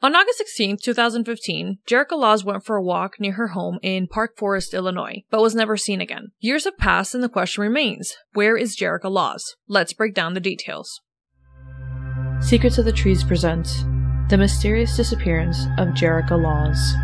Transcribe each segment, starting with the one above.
On August 16, 2015, Jerrica Laws went for a walk near her home in Park Forest, Illinois, but was never seen again. Years have passed and the question remains where is Jerrica Laws? Let's break down the details. Secrets of the Trees presents The Mysterious Disappearance of Jerrica Laws.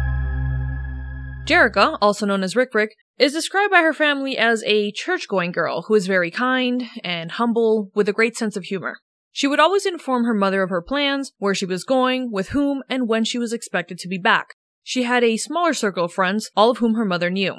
Jerrica, also known as Rick Rick, is described by her family as a church going girl who is very kind and humble with a great sense of humor. She would always inform her mother of her plans, where she was going, with whom, and when she was expected to be back. She had a smaller circle of friends, all of whom her mother knew.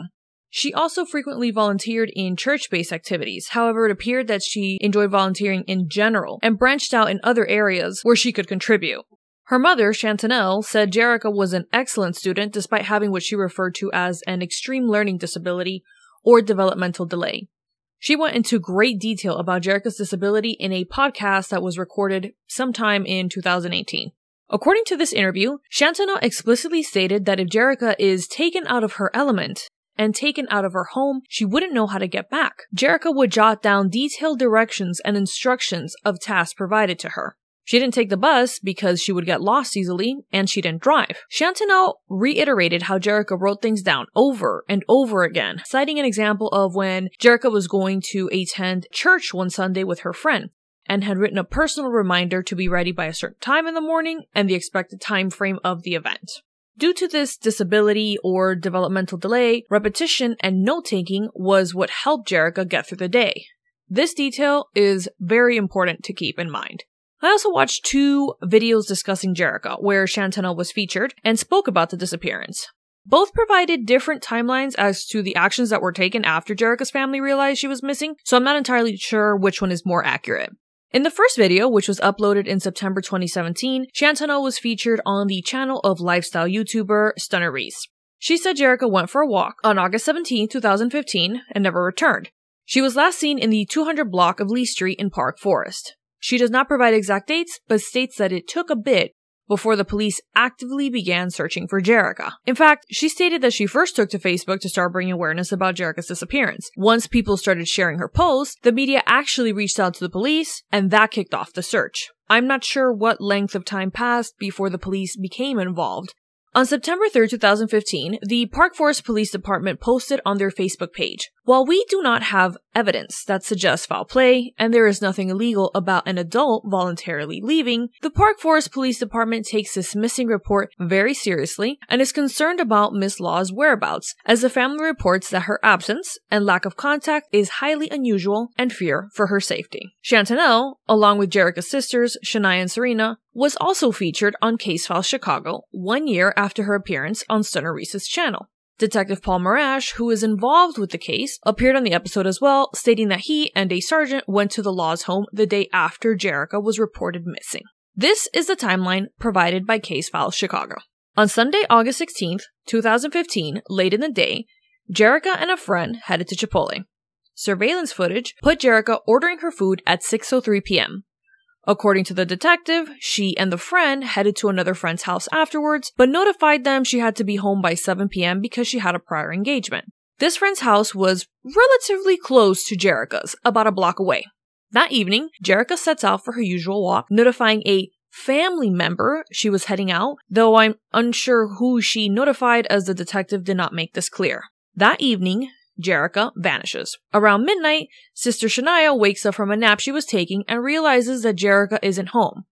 She also frequently volunteered in church based activities. However, it appeared that she enjoyed volunteering in general and branched out in other areas where she could contribute. Her mother, Chantanelle, said Jerrica was an excellent student despite having what she referred to as an extreme learning disability or developmental delay. She went into great detail about Jerrica's disability in a podcast that was recorded sometime in 2018. According to this interview, Chantanelle explicitly stated that if Jerrica is taken out of her element and taken out of her home, she wouldn't know how to get back. Jerrica would jot down detailed directions and instructions of tasks provided to her. She didn't take the bus because she would get lost easily, and she didn't drive. Chantanelle reiterated how Jerrica wrote things down over and over again, citing an example of when Jerrica was going to attend church one Sunday with her friend and had written a personal reminder to be ready by a certain time in the morning and the expected time frame of the event. Due to this disability or developmental delay, repetition and note taking was what helped Jerrica get through the day. This detail is very important to keep in mind. I also watched two videos discussing Jerrica, where Chantanelle was featured and spoke about the disappearance. Both provided different timelines as to the actions that were taken after Jerrica's family realized she was missing, so I'm not entirely sure which one is more accurate. In the first video, which was uploaded in September 2017, Chantanelle was featured on the channel of lifestyle YouTuber Stunner Reese. She said Jerrica went for a walk on August 17, 2015, and never returned. She was last seen in the 200 block of Lee Street in Park Forest. She does not provide exact dates, but states that it took a bit before the police actively began searching for Jerrica. In fact, she stated that she first took to Facebook to start bringing awareness about Jerrica's disappearance. Once people started sharing her posts, the media actually reached out to the police, and that kicked off the search. I'm not sure what length of time passed before the police became involved, on September 3, 2015, the Park Forest Police Department posted on their Facebook page, While we do not have evidence that suggests foul play, and there is nothing illegal about an adult voluntarily leaving, the Park Forest Police Department takes this missing report very seriously and is concerned about Miss Law's whereabouts, as the family reports that her absence and lack of contact is highly unusual and fear for her safety. Chantanelle, along with Jerrica's sisters, Shania and Serena, was also featured on Case File Chicago one year after her appearance on Stunner Reese's channel. Detective Paul Marash, who is involved with the case, appeared on the episode as well, stating that he and a sergeant went to the Laws home the day after Jerrica was reported missing. This is the timeline provided by Case File Chicago. On Sunday, August 16th, 2015, late in the day, Jerrica and a friend headed to Chipotle. Surveillance footage put Jerrica ordering her food at 6:03 p.m. According to the detective, she and the friend headed to another friend's house afterwards, but notified them she had to be home by 7 p.m. because she had a prior engagement. This friend's house was relatively close to Jerrica's, about a block away. That evening, Jerrica sets out for her usual walk, notifying a family member she was heading out, though I'm unsure who she notified as the detective did not make this clear. That evening, Jerrica vanishes. Around midnight, Sister Shania wakes up from a nap she was taking and realizes that Jerrica isn't home.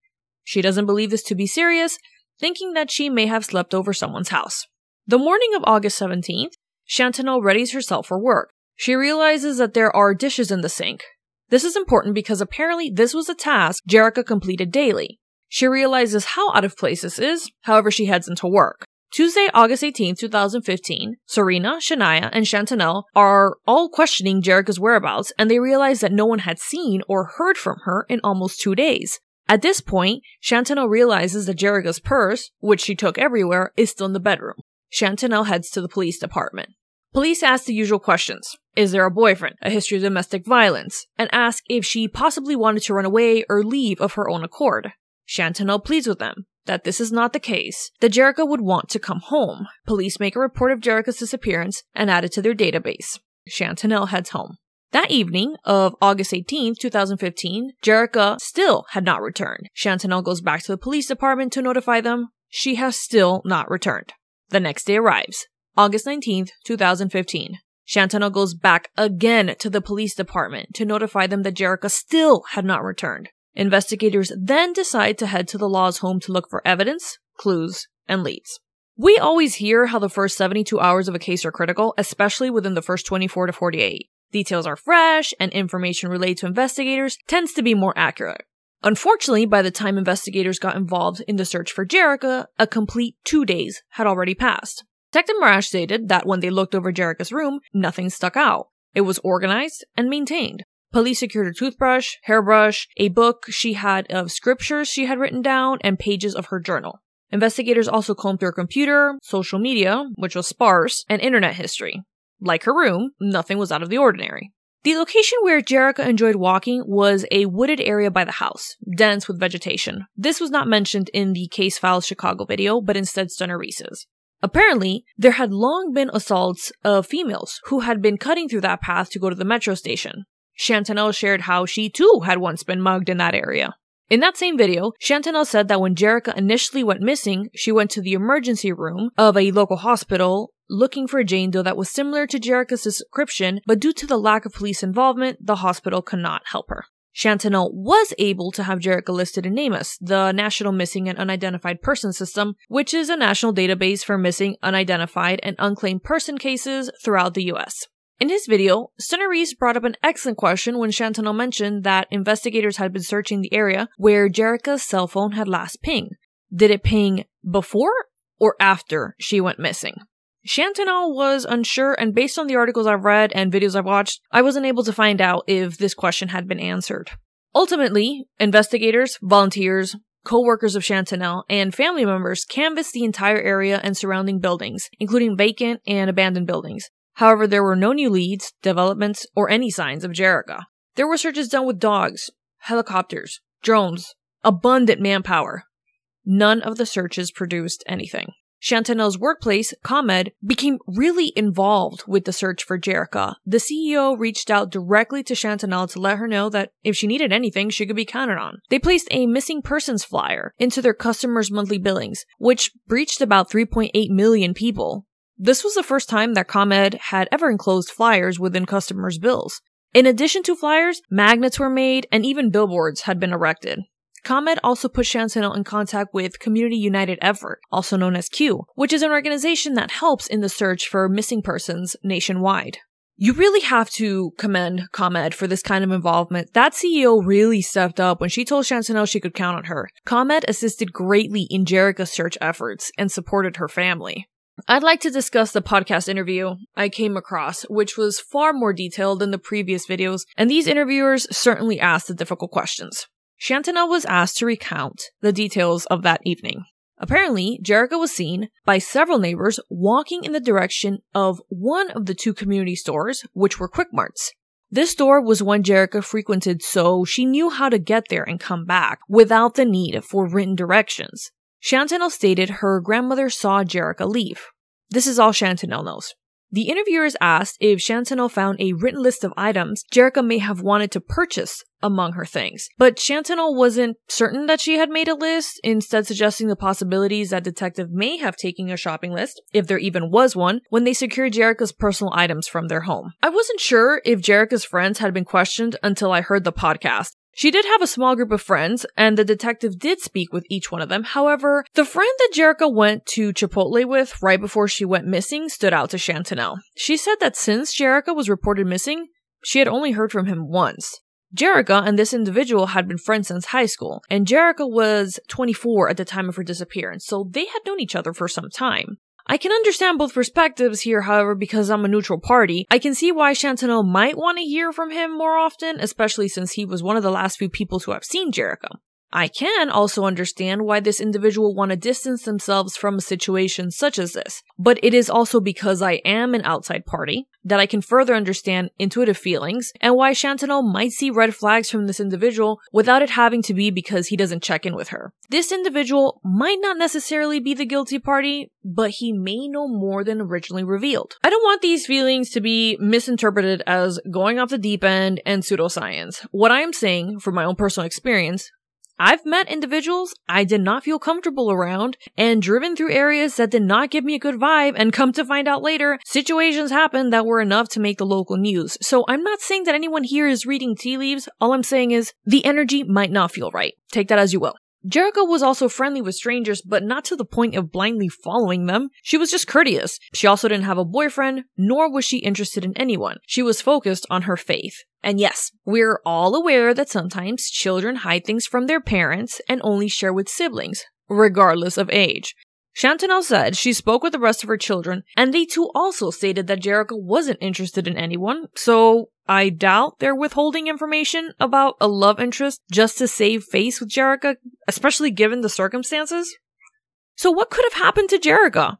She doesn't believe this to be serious, thinking that she may have slept over someone's house. The morning of August 17th, Chantanelle readies herself for work. She realizes that there are dishes in the sink. This is important because apparently this was a task Jerrica completed daily. She realizes how out of place this is, however she heads into work. Tuesday, August 18, 2015, Serena, Shania, and Chantanelle are all questioning Jerrica's whereabouts and they realize that no one had seen or heard from her in almost two days. At this point, Chantanelle realizes that Jerrica's purse, which she took everywhere, is still in the bedroom. Chantanelle heads to the police department. Police ask the usual questions. Is there a boyfriend? A history of domestic violence? And ask if she possibly wanted to run away or leave of her own accord. Chantanelle pleads with them that this is not the case, that Jerrica would want to come home. Police make a report of Jerrica's disappearance and add it to their database. Chantanelle heads home. That evening of August 18, 2015, Jerrica still had not returned. Chantanelle goes back to the police department to notify them. she has still not returned. The next day arrives, August 19th, 2015. Chantanel goes back again to the police department to notify them that Jerrica still had not returned. Investigators then decide to head to the law's home to look for evidence, clues, and leads. We always hear how the first 72 hours of a case are critical, especially within the first 24 to 48. Details are fresh, and information related to investigators tends to be more accurate. Unfortunately, by the time investigators got involved in the search for Jerrica, a complete two days had already passed. Detective Marash stated that when they looked over Jerrica's room, nothing stuck out. It was organized and maintained. Police secured a toothbrush, hairbrush, a book she had of scriptures she had written down, and pages of her journal. Investigators also combed through her computer, social media, which was sparse, and internet history. Like her room, nothing was out of the ordinary. The location where Jerrica enjoyed walking was a wooded area by the house, dense with vegetation. This was not mentioned in the Case Files Chicago video, but instead Stunner Reese's. Apparently, there had long been assaults of females who had been cutting through that path to go to the metro station. Chantanel shared how she too had once been mugged in that area. In that same video, Chantanel said that when Jerrica initially went missing, she went to the emergency room of a local hospital looking for a Jane Doe that was similar to Jerrica's description, but due to the lack of police involvement, the hospital could not help her. Chantanel was able to have Jerrica listed in NamUs, the National Missing and Unidentified Person System, which is a national database for missing, unidentified, and unclaimed person cases throughout the US. In his video, Reese brought up an excellent question when Chantanel mentioned that investigators had been searching the area where Jerrica's cell phone had last pinged. Did it ping before or after she went missing? Chantanel was unsure, and based on the articles I've read and videos I've watched, I wasn't able to find out if this question had been answered. Ultimately, investigators, volunteers, co-workers of Chantanel, and family members canvassed the entire area and surrounding buildings, including vacant and abandoned buildings. However, there were no new leads, developments, or any signs of Jerrica. There were searches done with dogs, helicopters, drones, abundant manpower. None of the searches produced anything. Chantanel's workplace, ComEd, became really involved with the search for Jerrica. The CEO reached out directly to Chantanel to let her know that if she needed anything, she could be counted on. They placed a missing persons flyer into their customers' monthly billings, which breached about 3.8 million people. This was the first time that ComEd had ever enclosed flyers within customers' bills. In addition to flyers, magnets were made and even billboards had been erected. ComEd also put Chantanel in contact with Community United Effort, also known as CUE, which is an organization that helps in the search for missing persons nationwide. You really have to commend ComEd for this kind of involvement. That CEO really stepped up when she told Chantanel she could count on her. ComEd assisted greatly in Jerrica's search efforts and supported her family. I'd like to discuss the podcast interview I came across, which was far more detailed than the previous videos, and these interviewers certainly asked the difficult questions. Chantanel was asked to recount the details of that evening. Apparently, Jerrica was seen by several neighbors walking in the direction of one of the two community stores, which were Quick Marts. This store was one Jerrica frequented, so she knew how to get there and come back without the need for written directions. Chantanel stated her grandmother saw Jerrica leave. This is all Chantanel knows. The interviewers asked if Chantanel found a written list of items Jerrica may have wanted to purchase among her things, but Chantanel wasn't certain that she had made a list, instead suggesting the possibilities that detective may have taken a shopping list, if there even was one, when they secured Jerrica's personal items from their home. I wasn't sure if Jerrica's friends had been questioned until I heard the podcast, she did have a small group of friends, and the detective did speak with each one of them. However, the friend that Jerrica went to Chipotle with right before she went missing stood out to Chantanel. She said that since Jerrica was reported missing, she had only heard from him once. Jerrica and this individual had been friends since high school, and Jerrica was 24 at the time of her disappearance, so they had known each other for some time. I can understand both perspectives here, however, because I'm a neutral party. I can see why Chantanel might want to hear from him more often, especially since he was one of the last few people to have seen Jerrica. I can also understand why this individual want to distance themselves from a situation such as this, but it is also because I am an outside party that I can further understand intuitive feelings and why Chantanel might see red flags from this individual without it having to be because he doesn't check in with her. This individual might not necessarily be the guilty party, but he may know more than originally revealed. I don't want these feelings to be misinterpreted as going off the deep end and pseudoscience. What I am saying, from my own personal experience, I've met individuals I did not feel comfortable around and driven through areas that did not give me a good vibe and come to find out later, situations happened that were enough to make the local news. So I'm not saying that anyone here is reading tea leaves. All I'm saying is the energy might not feel right. Take that as you will. Jerrica was also friendly with strangers, but not to the point of blindly following them. She was just courteous. She also didn't have a boyfriend, nor was she interested in anyone. She was focused on her faith. And yes, we're all aware that sometimes children hide things from their parents and only share with siblings, regardless of age. Chantanel said she spoke with the rest of her children, and they too also stated that Jerrica wasn't interested in anyone, so I doubt they're withholding information about a love interest just to save face with Jerrica, especially given the circumstances. So what could have happened to Jerrica?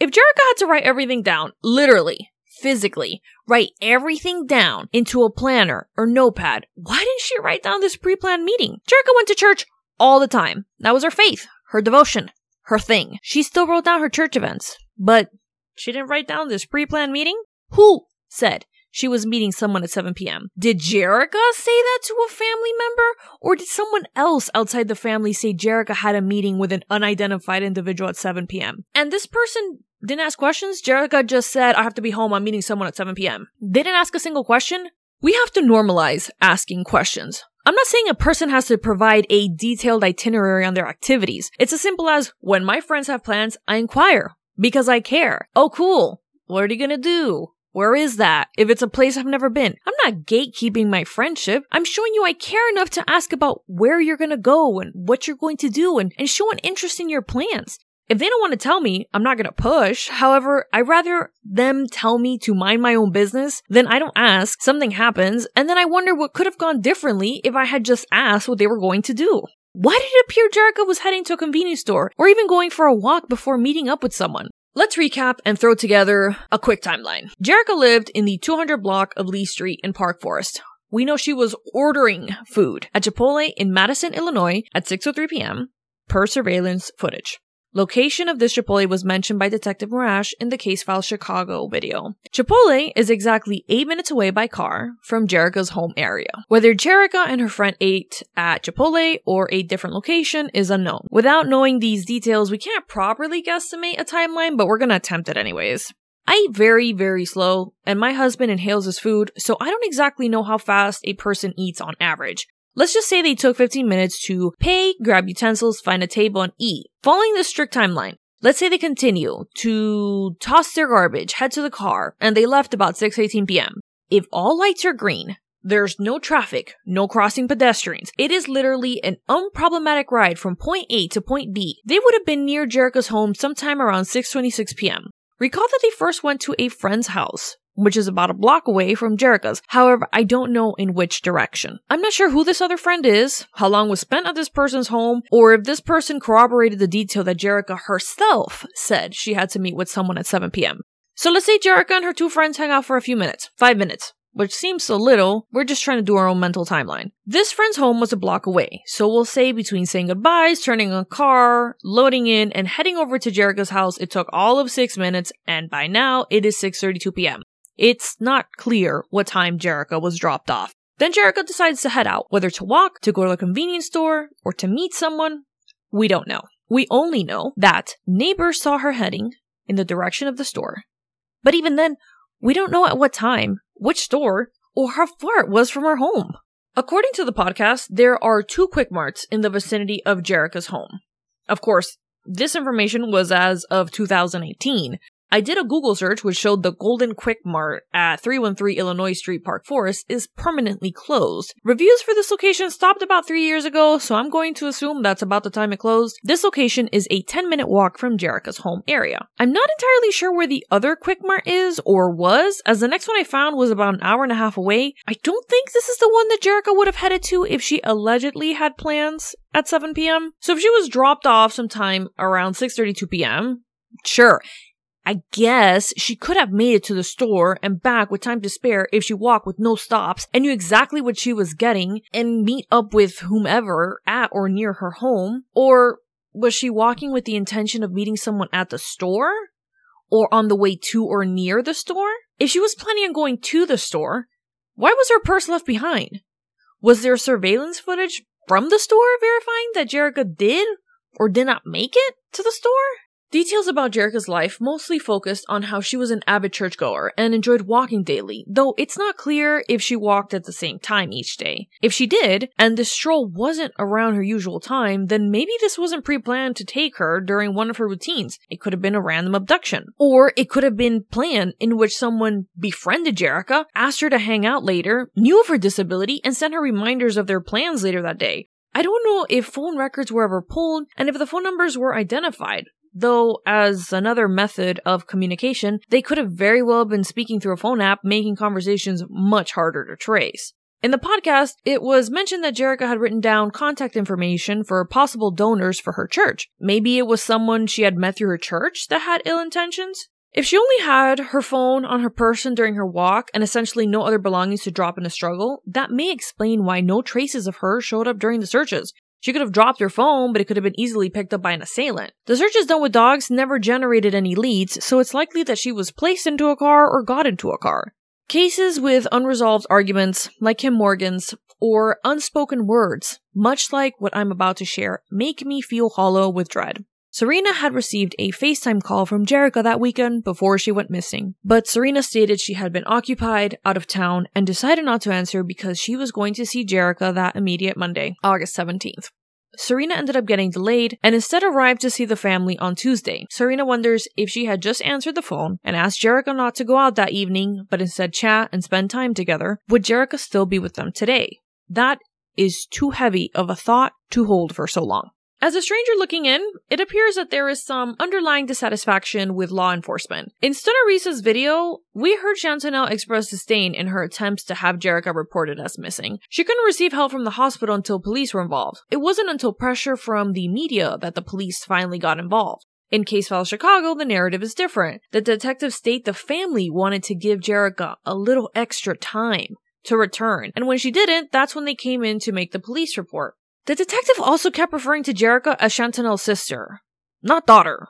If Jerrica had to write everything down, literally, physically, write everything down into a planner or notepad, why didn't she write down this pre-planned meeting? Jerrica went to church all the time. That was her faith, her devotion her thing. She still wrote down her church events, but she didn't write down this pre planned meeting? Who said she was meeting someone at 7 p.m.? Did Jerrica say that to a family member? Or did someone else outside the family say Jerrica had a meeting with an unidentified individual at 7 p.m.? And this person didn't ask questions. Jerrica just said, I have to be home. I'm meeting someone at 7 p.m. They didn't ask a single question. We have to normalize asking questions. I'm not saying a person has to provide a detailed itinerary on their activities. It's as simple as when my friends have plans, I inquire because I care. Oh, cool. What are you gonna do? Where is that? If it's a place I've never been, I'm not gatekeeping my friendship. I'm showing you I care enough to ask about where you're gonna go and what you're going to do and, and show an interest in your plans. If they don't want to tell me, I'm not going to push. However, I'd rather them tell me to mind my own business than I don't ask, something happens, and then I wonder what could have gone differently if I had just asked what they were going to do. Why did it appear Jerrica was heading to a convenience store or even going for a walk before meeting up with someone? Let's recap and throw together a quick timeline. Jerrica lived in the 200 block of Lee Street in Park Forest. We know she was ordering food at Chipotle in Matteson, Illinois at 6:03 p.m. per surveillance footage. Location of this Chipotle was mentioned by Detective Morash in the Case File Chicago video. Chipotle is exactly 8 minutes away by car from Jerrica's home area. Whether Jerrica and her friend ate at Chipotle or a different location is unknown. Without knowing these details, we can't properly guesstimate a timeline, but we're gonna attempt it anyways. I eat very, very slow, and my husband inhales his food, so I don't exactly know how fast a person eats on average. Let's just say they took 15 minutes to pay, grab utensils, find a table, and eat. Following this strict timeline, let's say they continue to toss their garbage, head to the car, and they left about 6:18 p.m. If all lights are green, there's no traffic, no crossing pedestrians. It is literally an unproblematic ride from point A to point B. They would have been near Jerrica's home sometime around 6:26 p.m. Recall that they first went to a friend's house which is about a block away from Jerrica's. However, I don't know in which direction. I'm not sure who this other friend is, how long was spent at this person's home, or if this person corroborated the detail that Jerrica herself said she had to meet with someone at 7 p.m. So let's say Jerrica and her two friends hang out for a few minutes. Five minutes which seems so little, we're just trying to do our own mental timeline. This friend's home was a block away, so we'll say between saying goodbyes, turning a car, loading in, and heading over to Jerrica's house, it took all of six minutes, and by now it is 6.32 p.m. It's not clear what time Jerrica was dropped off. Then Jerrica decides to head out, whether to walk, to go to a convenience store, or to meet someone. We don't know. We only know that neighbors saw her heading in the direction of the store. But even then, we don't know at what time, which store, or how far it was from her home. According to the podcast, there are two quick marts in the vicinity of Jerrica's home. Of course, this information was as of 2018, I did a Google search which showed the Golden Quick Mart at 313 Illinois Street, Park Forest is permanently closed. Reviews for this location stopped about three years ago, so I'm going to assume that's about the time it closed. This location is a 10 minute walk from Jerrica's home area. I'm not entirely sure where the other Quick Mart is or was, as the next one I found was about an hour and a half away. I don't think this is the one that Jerrica would have headed to if she allegedly had plans at 7 p.m. So if she was dropped off sometime around 6:32 p.m., sure, I guess she could have made it to the store and back with time to spare if she walked with no stops and knew exactly what she was getting and meet up with whomever at or near her home. Or was she walking with the intention of meeting someone at the store? Or on the way to or near the store? If she was planning on going to the store, why was her purse left behind? Was there surveillance footage? from the store verifying that Jerrica did or did not make it to the store? Details about Jerrica's life mostly focused on how she was an avid churchgoer and enjoyed walking daily, though it's not clear if she walked at the same time each day. If she did, and this stroll wasn't around her usual time, then maybe this wasn't pre-planned to take her during one of her routines. It could have been a random abduction. Or it could have been planned in which someone befriended Jerrica, asked her to hang out later, knew of her disability, and sent her reminders of their plans later that day. I don't know if phone records were ever pulled and if the phone numbers were identified. Though, as another method of communication, they could have very well been speaking through a phone app, making conversations much harder to trace. In the podcast, it was mentioned that Jerrica had written down contact information for possible donors for her church. Maybe it was someone she had met through her church that had ill intentions? If she only had her phone on her person during her walk and essentially no other belongings to drop in a struggle, that may explain why no traces of her showed up during the searches. She could have dropped her phone, but it could have been easily picked up by an assailant. The searches done with dogs never generated any leads, so it's likely that she was placed into a car or got into a car. Cases with unresolved arguments, like Kim Morgan's, or unspoken words, much like what I'm about to share, make me feel hollow with dread. Serena had received a FaceTime call from Jerrica that weekend before she went missing, but Serena stated she had been occupied, out of town, and decided not to answer because she was going to see Jerrica that immediate Monday, August 17th. Serena ended up getting delayed and instead arrived to see the family on Tuesday. Serena wonders if she had just answered the phone and asked Jerrica not to go out that evening, but instead chat and spend time together, would Jerrica still be with them today? That is too heavy of a thought to hold for so long. As a stranger looking in, it appears that there is some underlying dissatisfaction with law enforcement. In Stunner Reese's video, we heard Chantanelle express disdain in her attempts to have Jerrica reported as missing. She couldn't receive help from the hospital until police were involved. It wasn't until pressure from the media that the police finally got involved. In Case File Chicago, the narrative is different. The detectives state the family wanted to give Jerrica a little extra time to return, and when she didn't, that's when they came in to make the police report. The detective also kept referring to Jerrica as Chantanelle's sister, not daughter.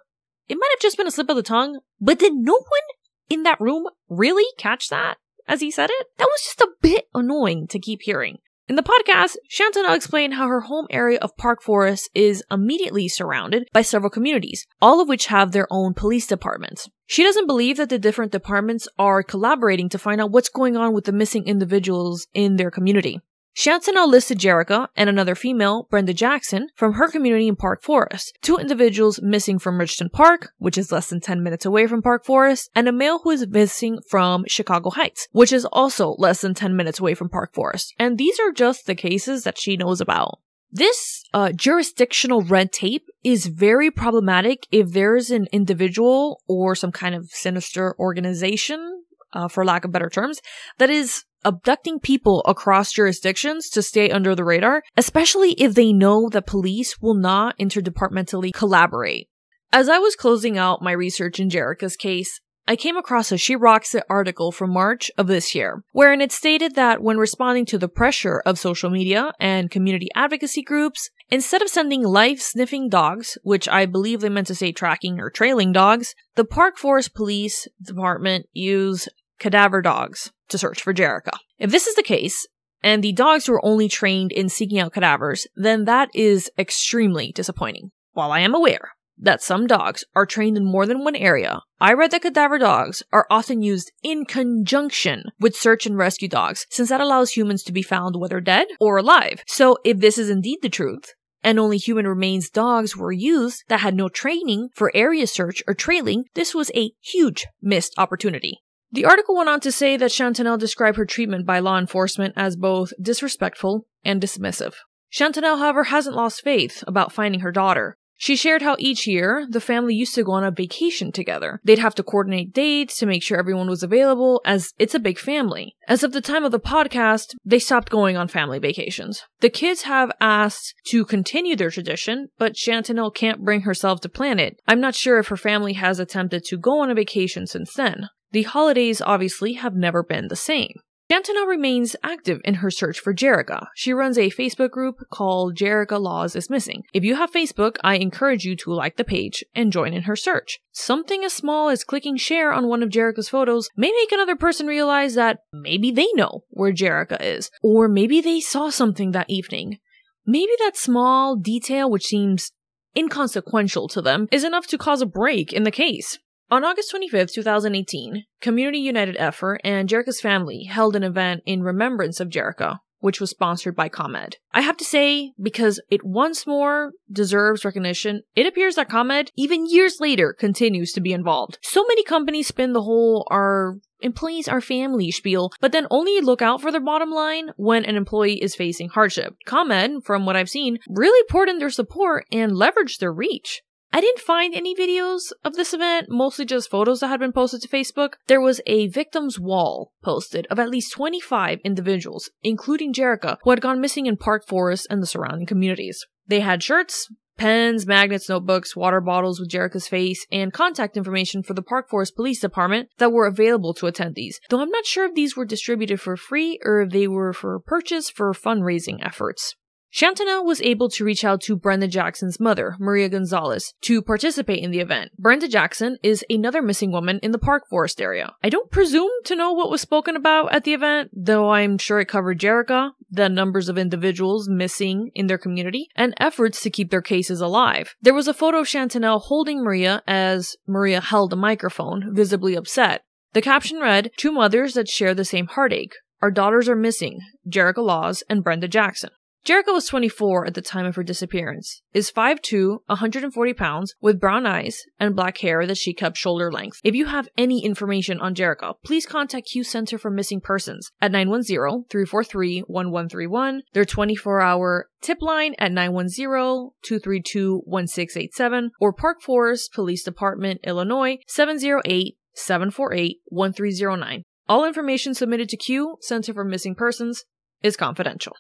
It might have just been a slip of the tongue, but did no one in that room really catch that as he said it? That was just a bit annoying to keep hearing. In the podcast, Chantanelle explained how her home area of Park Forest is immediately surrounded by several communities, all of which have their own police departments. She doesn't believe that the different departments are collaborating to find out what's going on with the missing individuals in their community. Chantanelle listed Jerrica and another female, Brenda Jackson, from her community in Park Forest, two individuals missing from Richton Park, which is less than 10 minutes away from Park Forest, and a male who is missing from Chicago Heights, which is also less than 10 minutes away from Park Forest. And these are just the cases that she knows about. This uh, jurisdictional red tape is very problematic if there is an individual or some kind of sinister organization, uh, for lack of better terms, that is abducting people across jurisdictions to stay under the radar, especially if they know that police will not interdepartmentally collaborate. As I was closing out my research in Jerrica's case, I came across a She Rocks It article from March of this year, wherein it stated that when responding to the pressure of social media and community advocacy groups, instead of sending life sniffing dogs, which I believe they meant to say tracking or trailing dogs, the Park Forest Police Department use cadaver dogs to search for Jerrica. If this is the case, and the dogs were only trained in seeking out cadavers, then that is extremely disappointing. While I am aware that some dogs are trained in more than one area, I read that cadaver dogs are often used in conjunction with search and rescue dogs, since that allows humans to be found whether dead or alive. So if this is indeed the truth, and only human remains dogs were used that had no training for area search or trailing, this was a huge missed opportunity. The article went on to say that Chantanelle described her treatment by law enforcement as both disrespectful and dismissive. Chantanelle, however, hasn't lost faith about finding her daughter. She shared how each year the family used to go on a vacation together. They'd have to coordinate dates to make sure everyone was available, as it's a big family. As of the time of the podcast, they stopped going on family vacations. The kids have asked to continue their tradition, but Chantanelle can't bring herself to plan it. I'm not sure if her family has attempted to go on a vacation since then. The holidays obviously have never been the same. Chantanelle remains active in her search for Jerrica. She runs a Facebook group called Jerrica Laws is Missing. If you have Facebook, I encourage you to like the page and join in her search. Something as small as clicking share on one of Jerrica's photos may make another person realize that maybe they know where Jerrica is, or maybe they saw something that evening. maybe that small detail, which seems inconsequential to them, is enough to cause a break in the case. On August 25, 2018, Community United Effort and Jerrica's family held an event in remembrance of Jerrica, which was sponsored by ComEd. I have to say, because it once more deserves recognition, it appears that ComEd, even years later, continues to be involved. So many companies spin the whole our employees are family spiel, but then only look out for their bottom line when an employee is facing hardship. ComEd, from what I've seen, really poured in their support and leveraged their reach. I didn't find any videos of this event, mostly just photos that had been posted to Facebook. There was a victims wall posted of at least 25 individuals, including Jerrica, who had gone missing in Park Forest and the surrounding communities. They had shirts, pens, magnets, notebooks, water bottles with Jerrica's face, and contact information for the Park Forest Police Department that were available to attendees, though I'm not sure if these were distributed for free or if they were for purchase for fundraising efforts. Chantanel was able to reach out to Brenda Jackson's mother, Maria Gonzalez, to participate in the event. Brenda Jackson is another missing woman in the Park Forest area. I don't presume to know what was spoken about at the event, though I'm sure it covered Jerrica, the numbers of individuals missing in their community, and efforts to keep their cases alive. There was a photo of Chantanel holding Maria as Maria held a microphone, visibly upset. The caption read, Two mothers that share the same heartache. Our daughters are missing, Jerrica Laws and Brenda Jackson. Jerrica was 24 at the time of her disappearance, is 5'2, 140 pounds, with brown eyes and black hair that she kept shoulder length. If you have any information on Jerrica, please contact CUE Center for Missing Persons at 910-343-1131, their 24-hour tip line at 910-232-1687, or Park Forest Police Department, Illinois, 708-748-1309. All information submitted to CUE Center for Missing Persons is confidential.